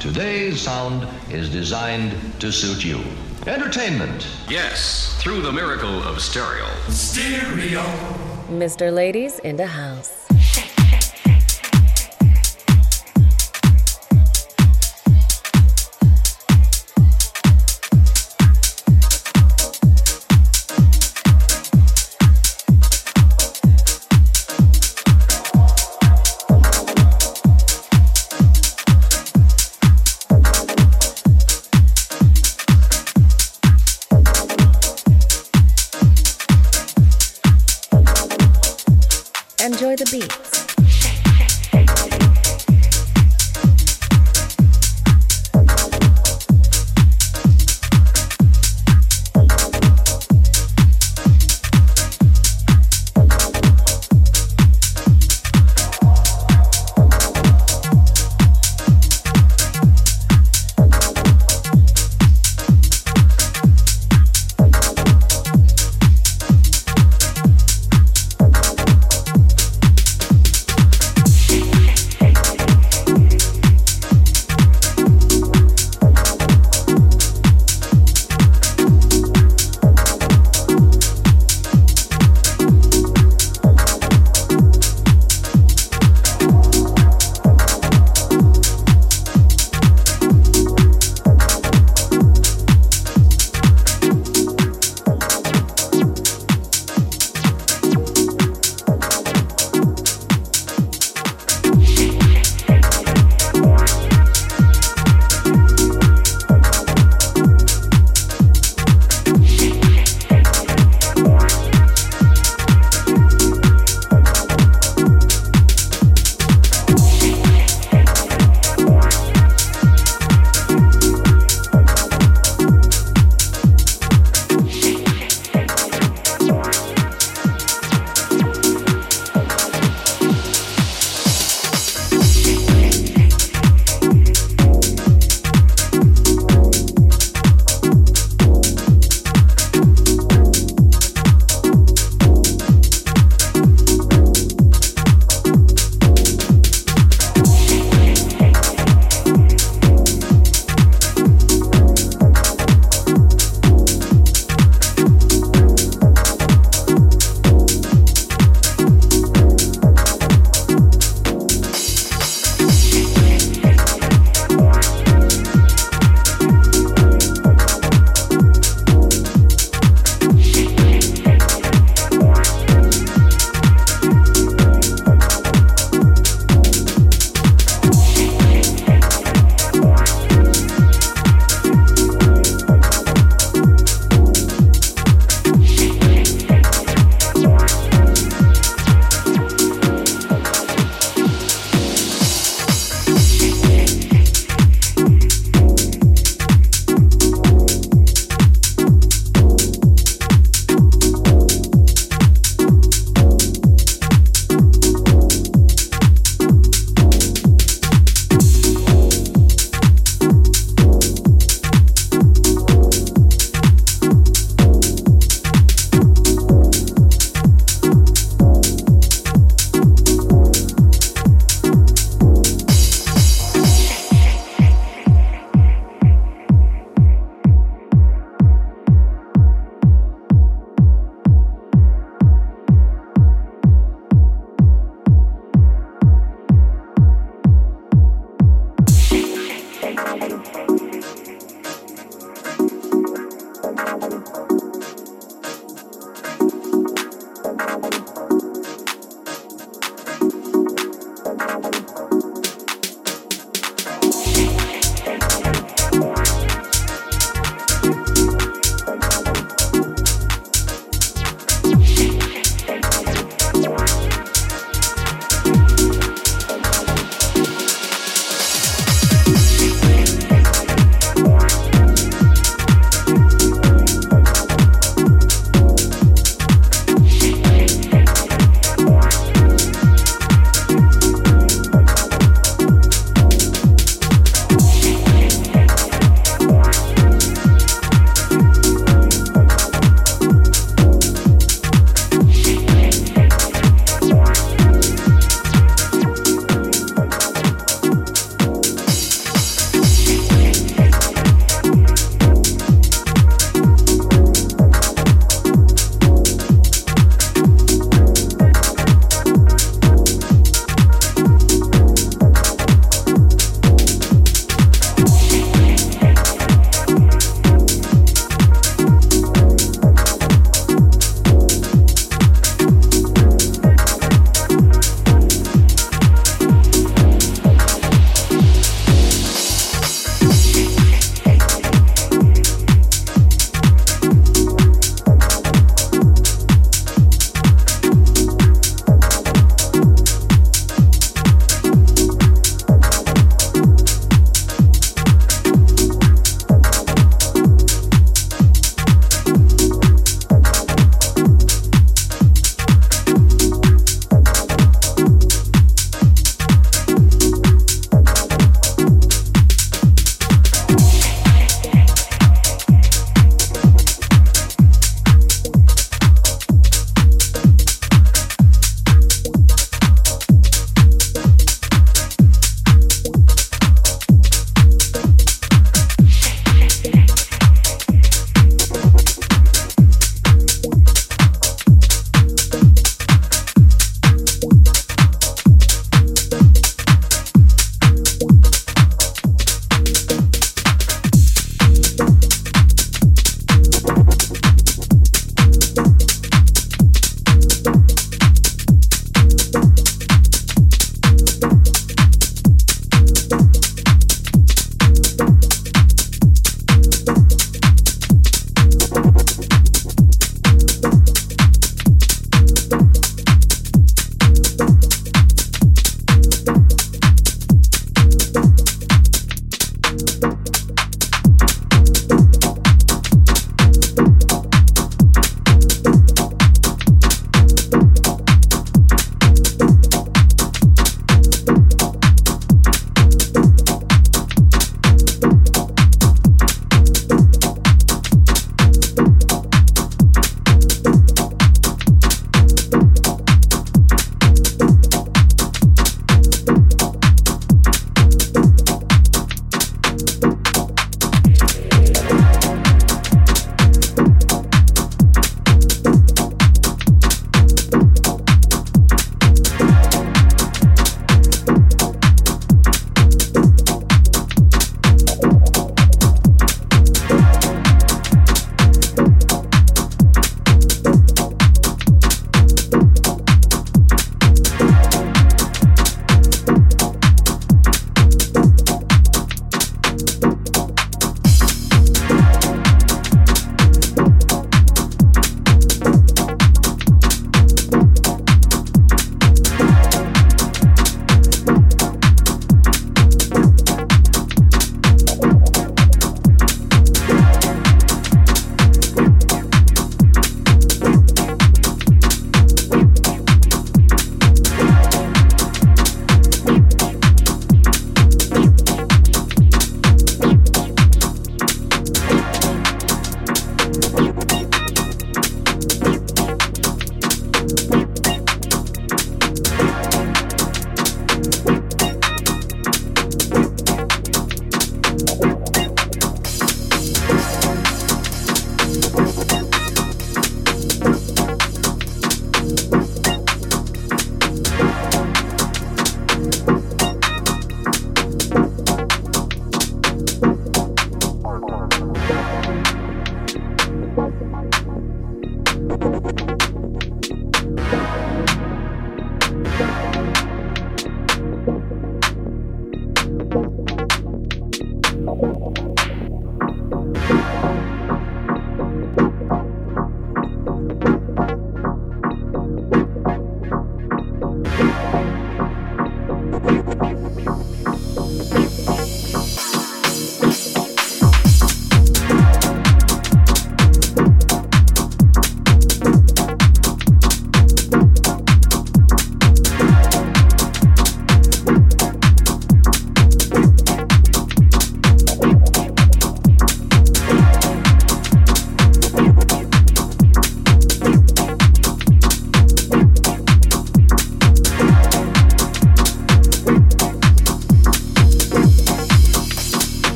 Today's sound is designed to suit you. Entertainment. Yes, through the miracle of stereo. Stereo. Mr. Ladies in the house. beat.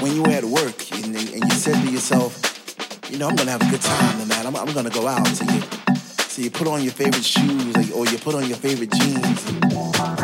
When you were at work and, and you said to yourself, you know, I'm gonna have a good time tonight. I'm, I'm gonna go out. So you, so you put on your favorite shoes or you put on your favorite jeans. game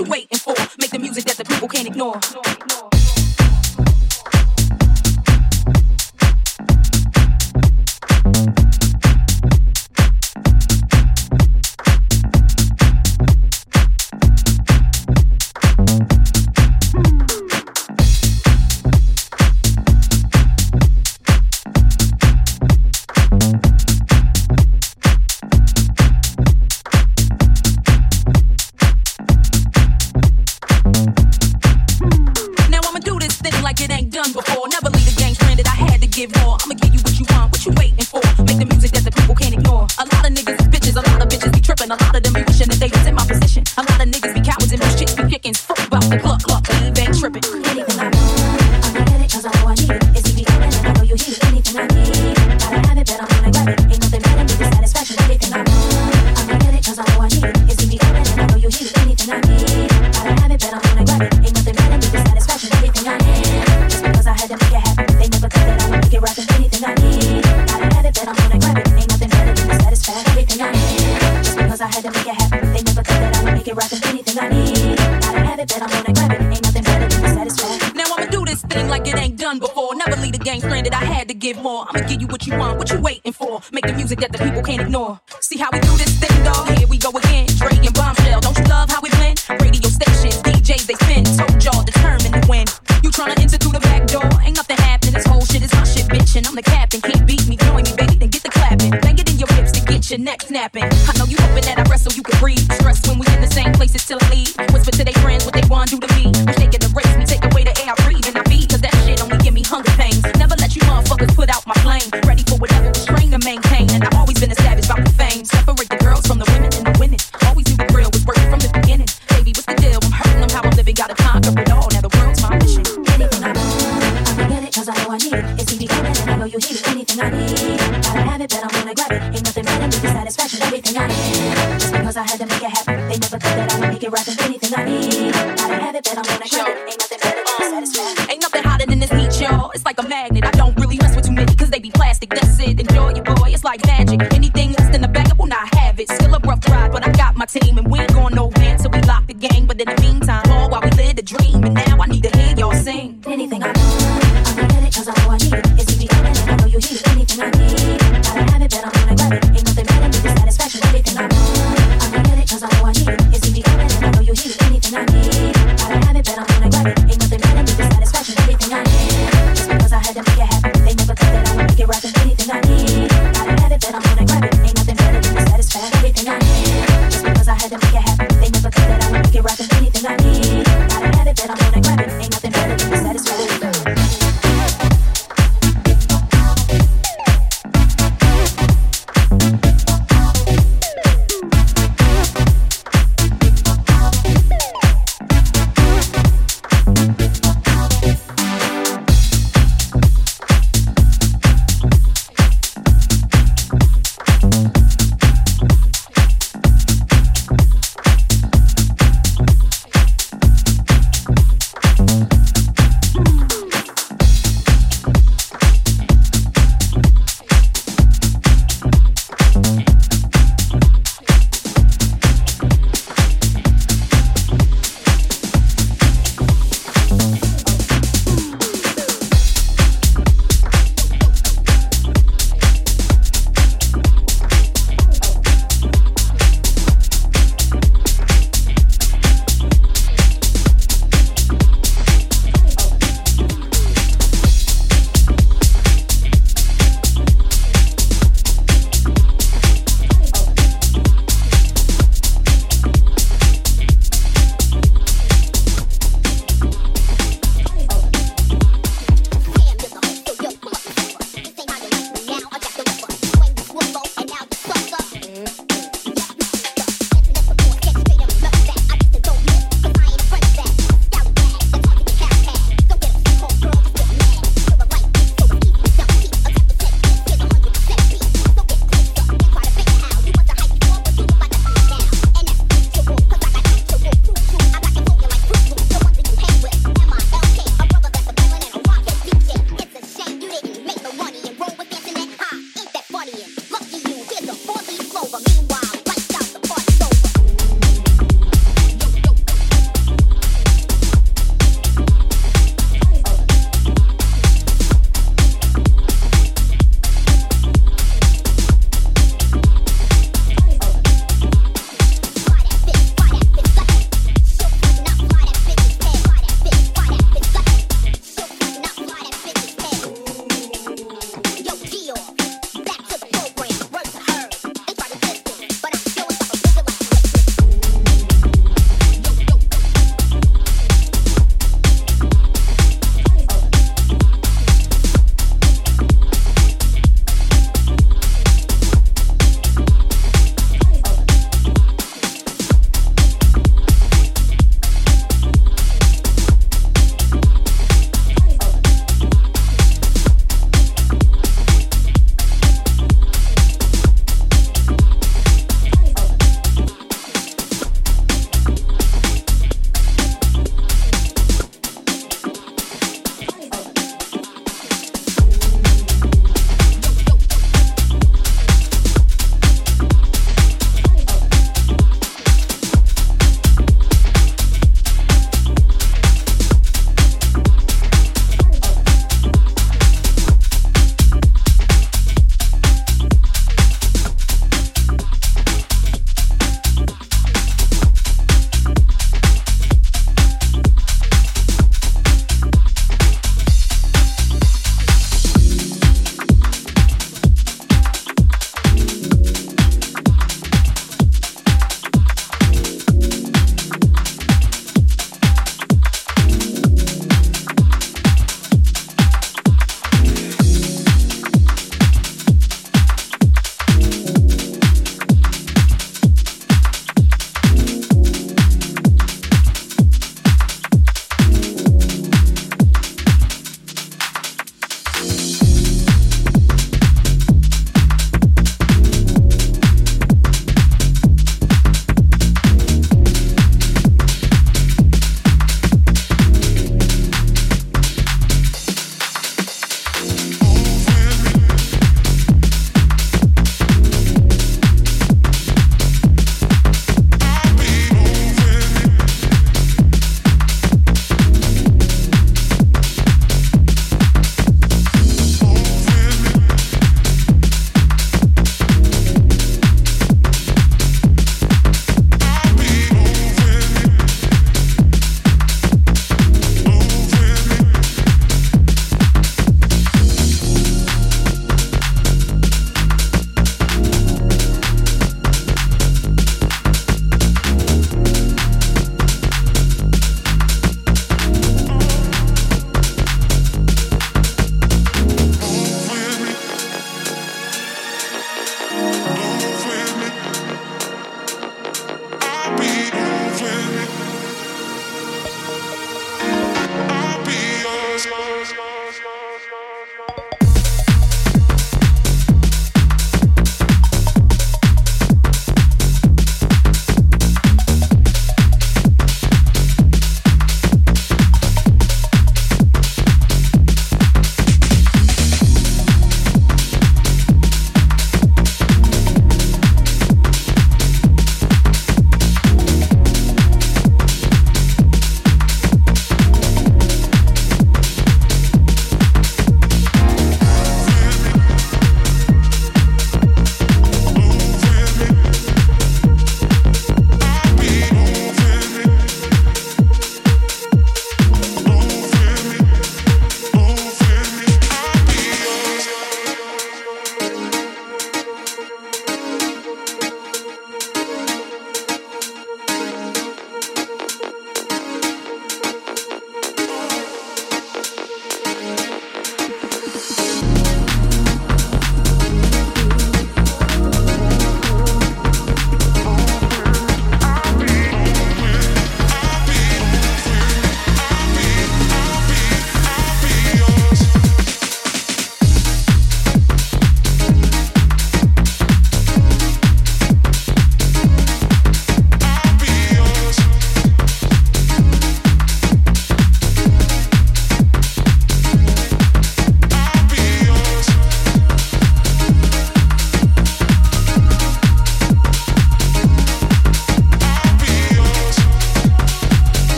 what you waiting for. Make the music that the people can't ignore.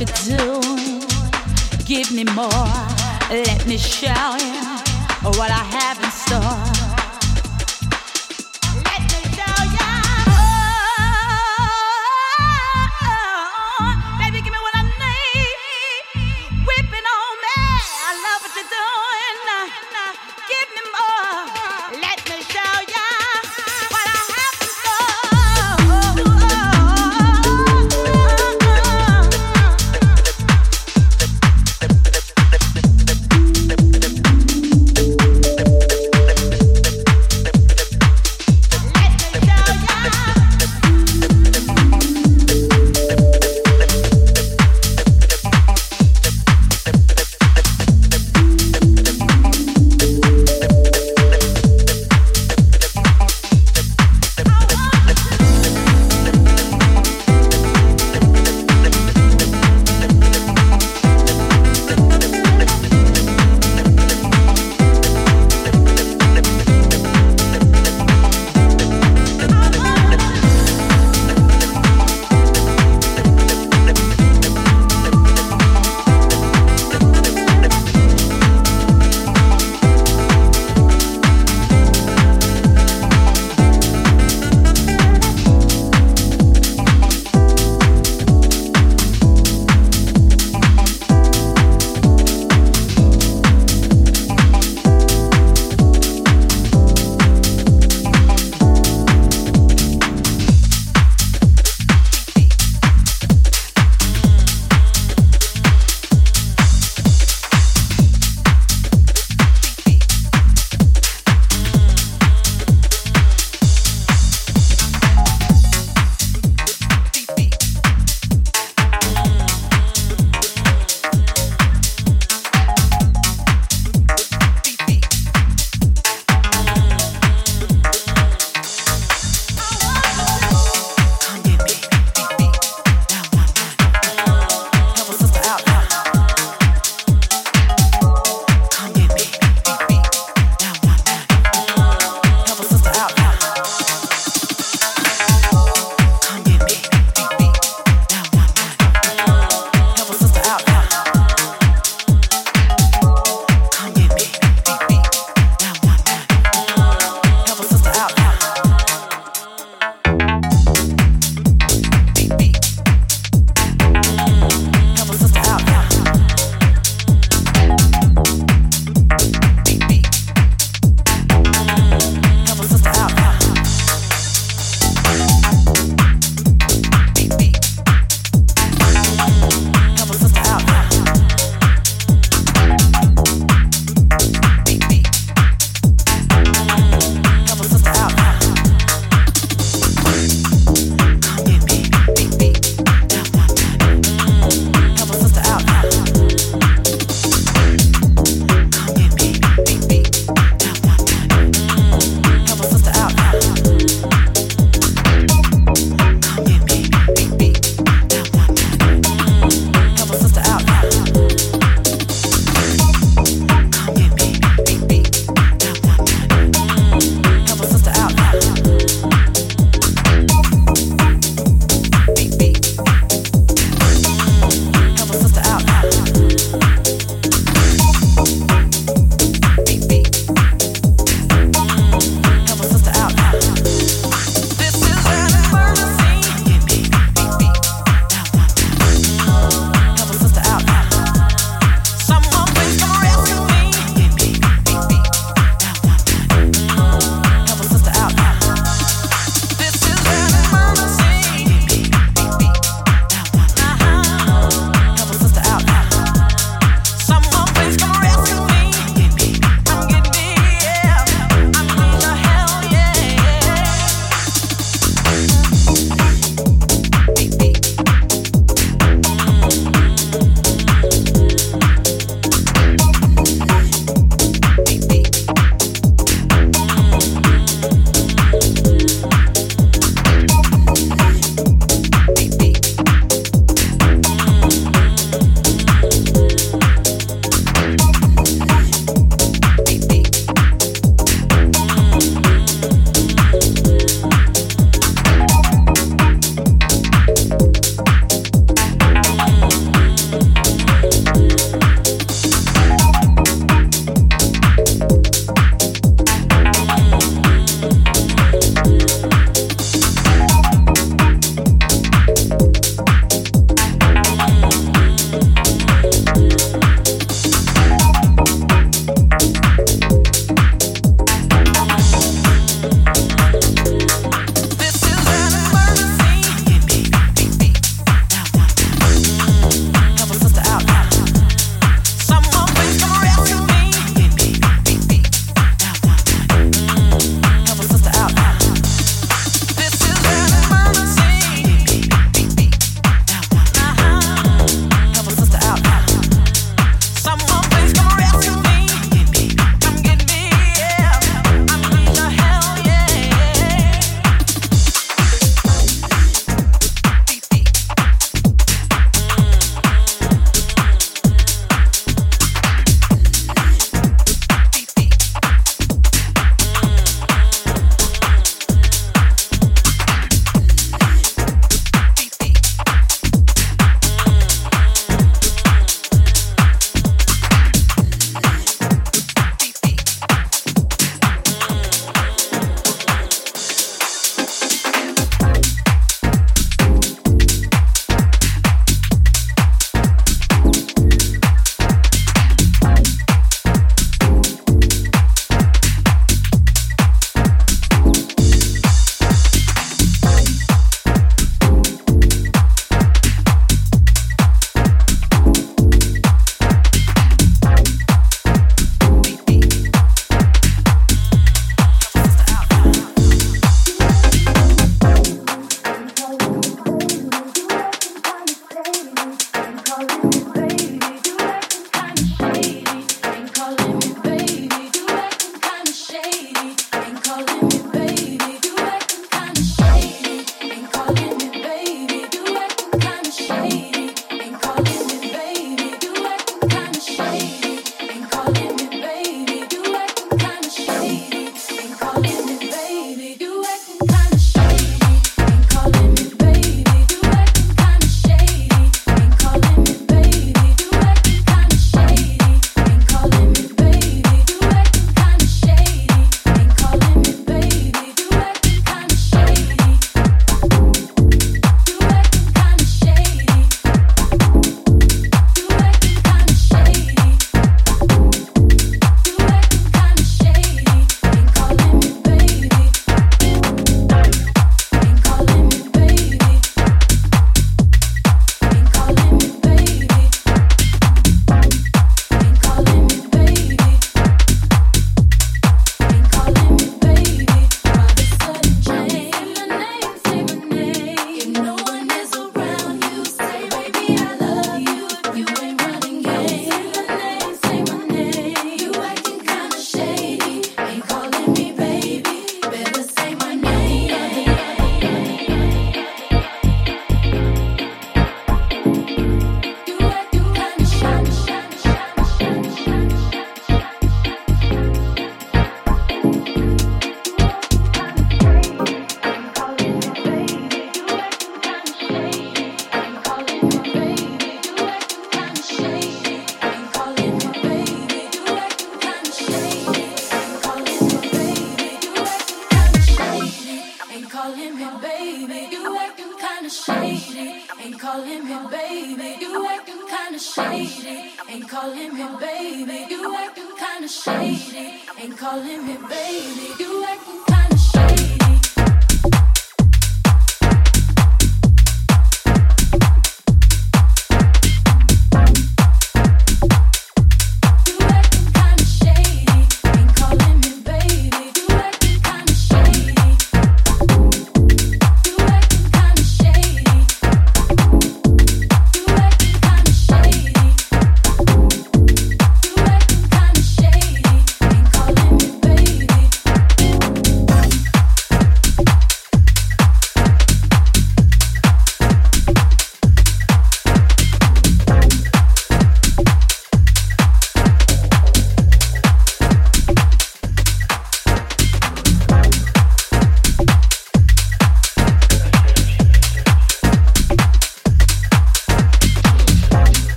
You do. Give me more. Let me show you what I have in store.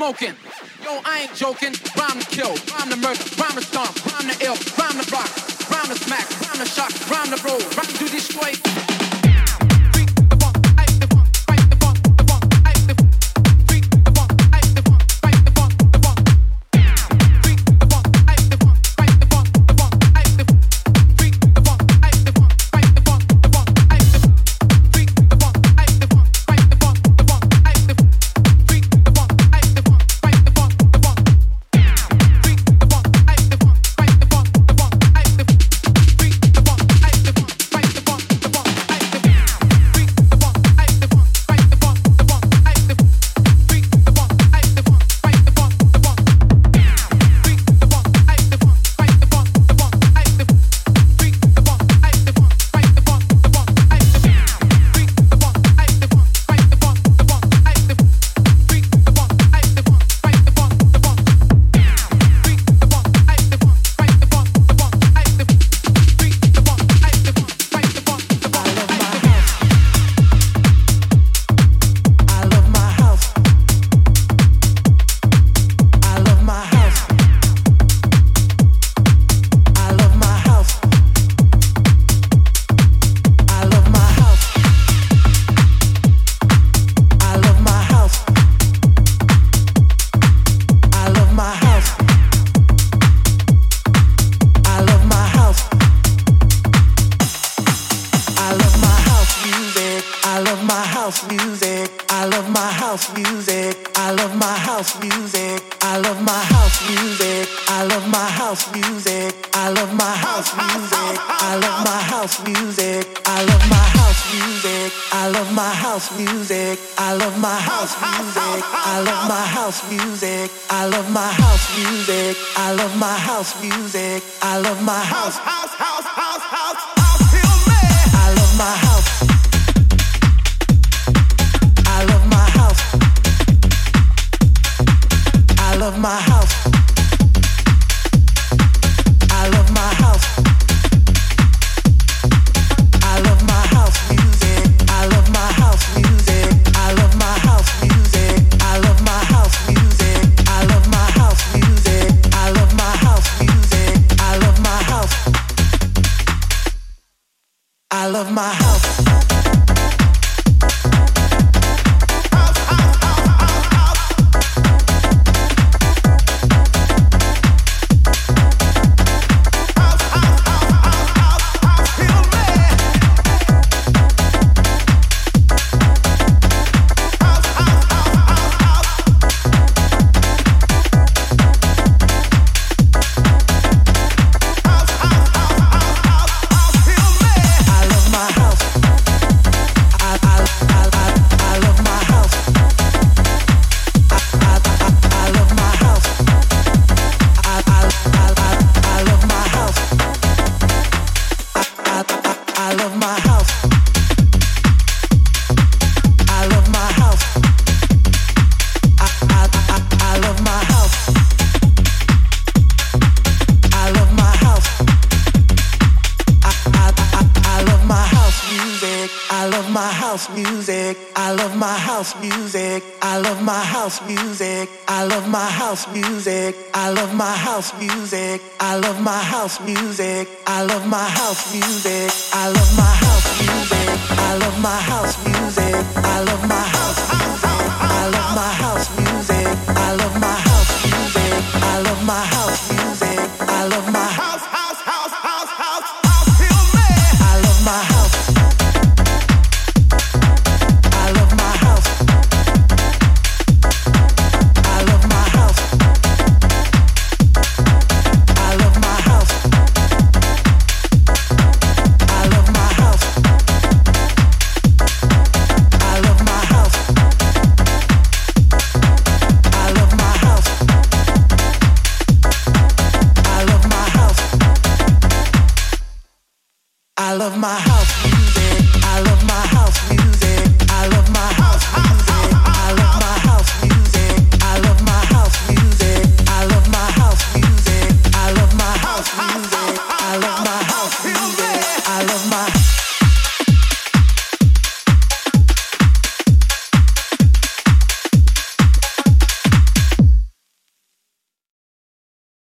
Smoking. I love my house.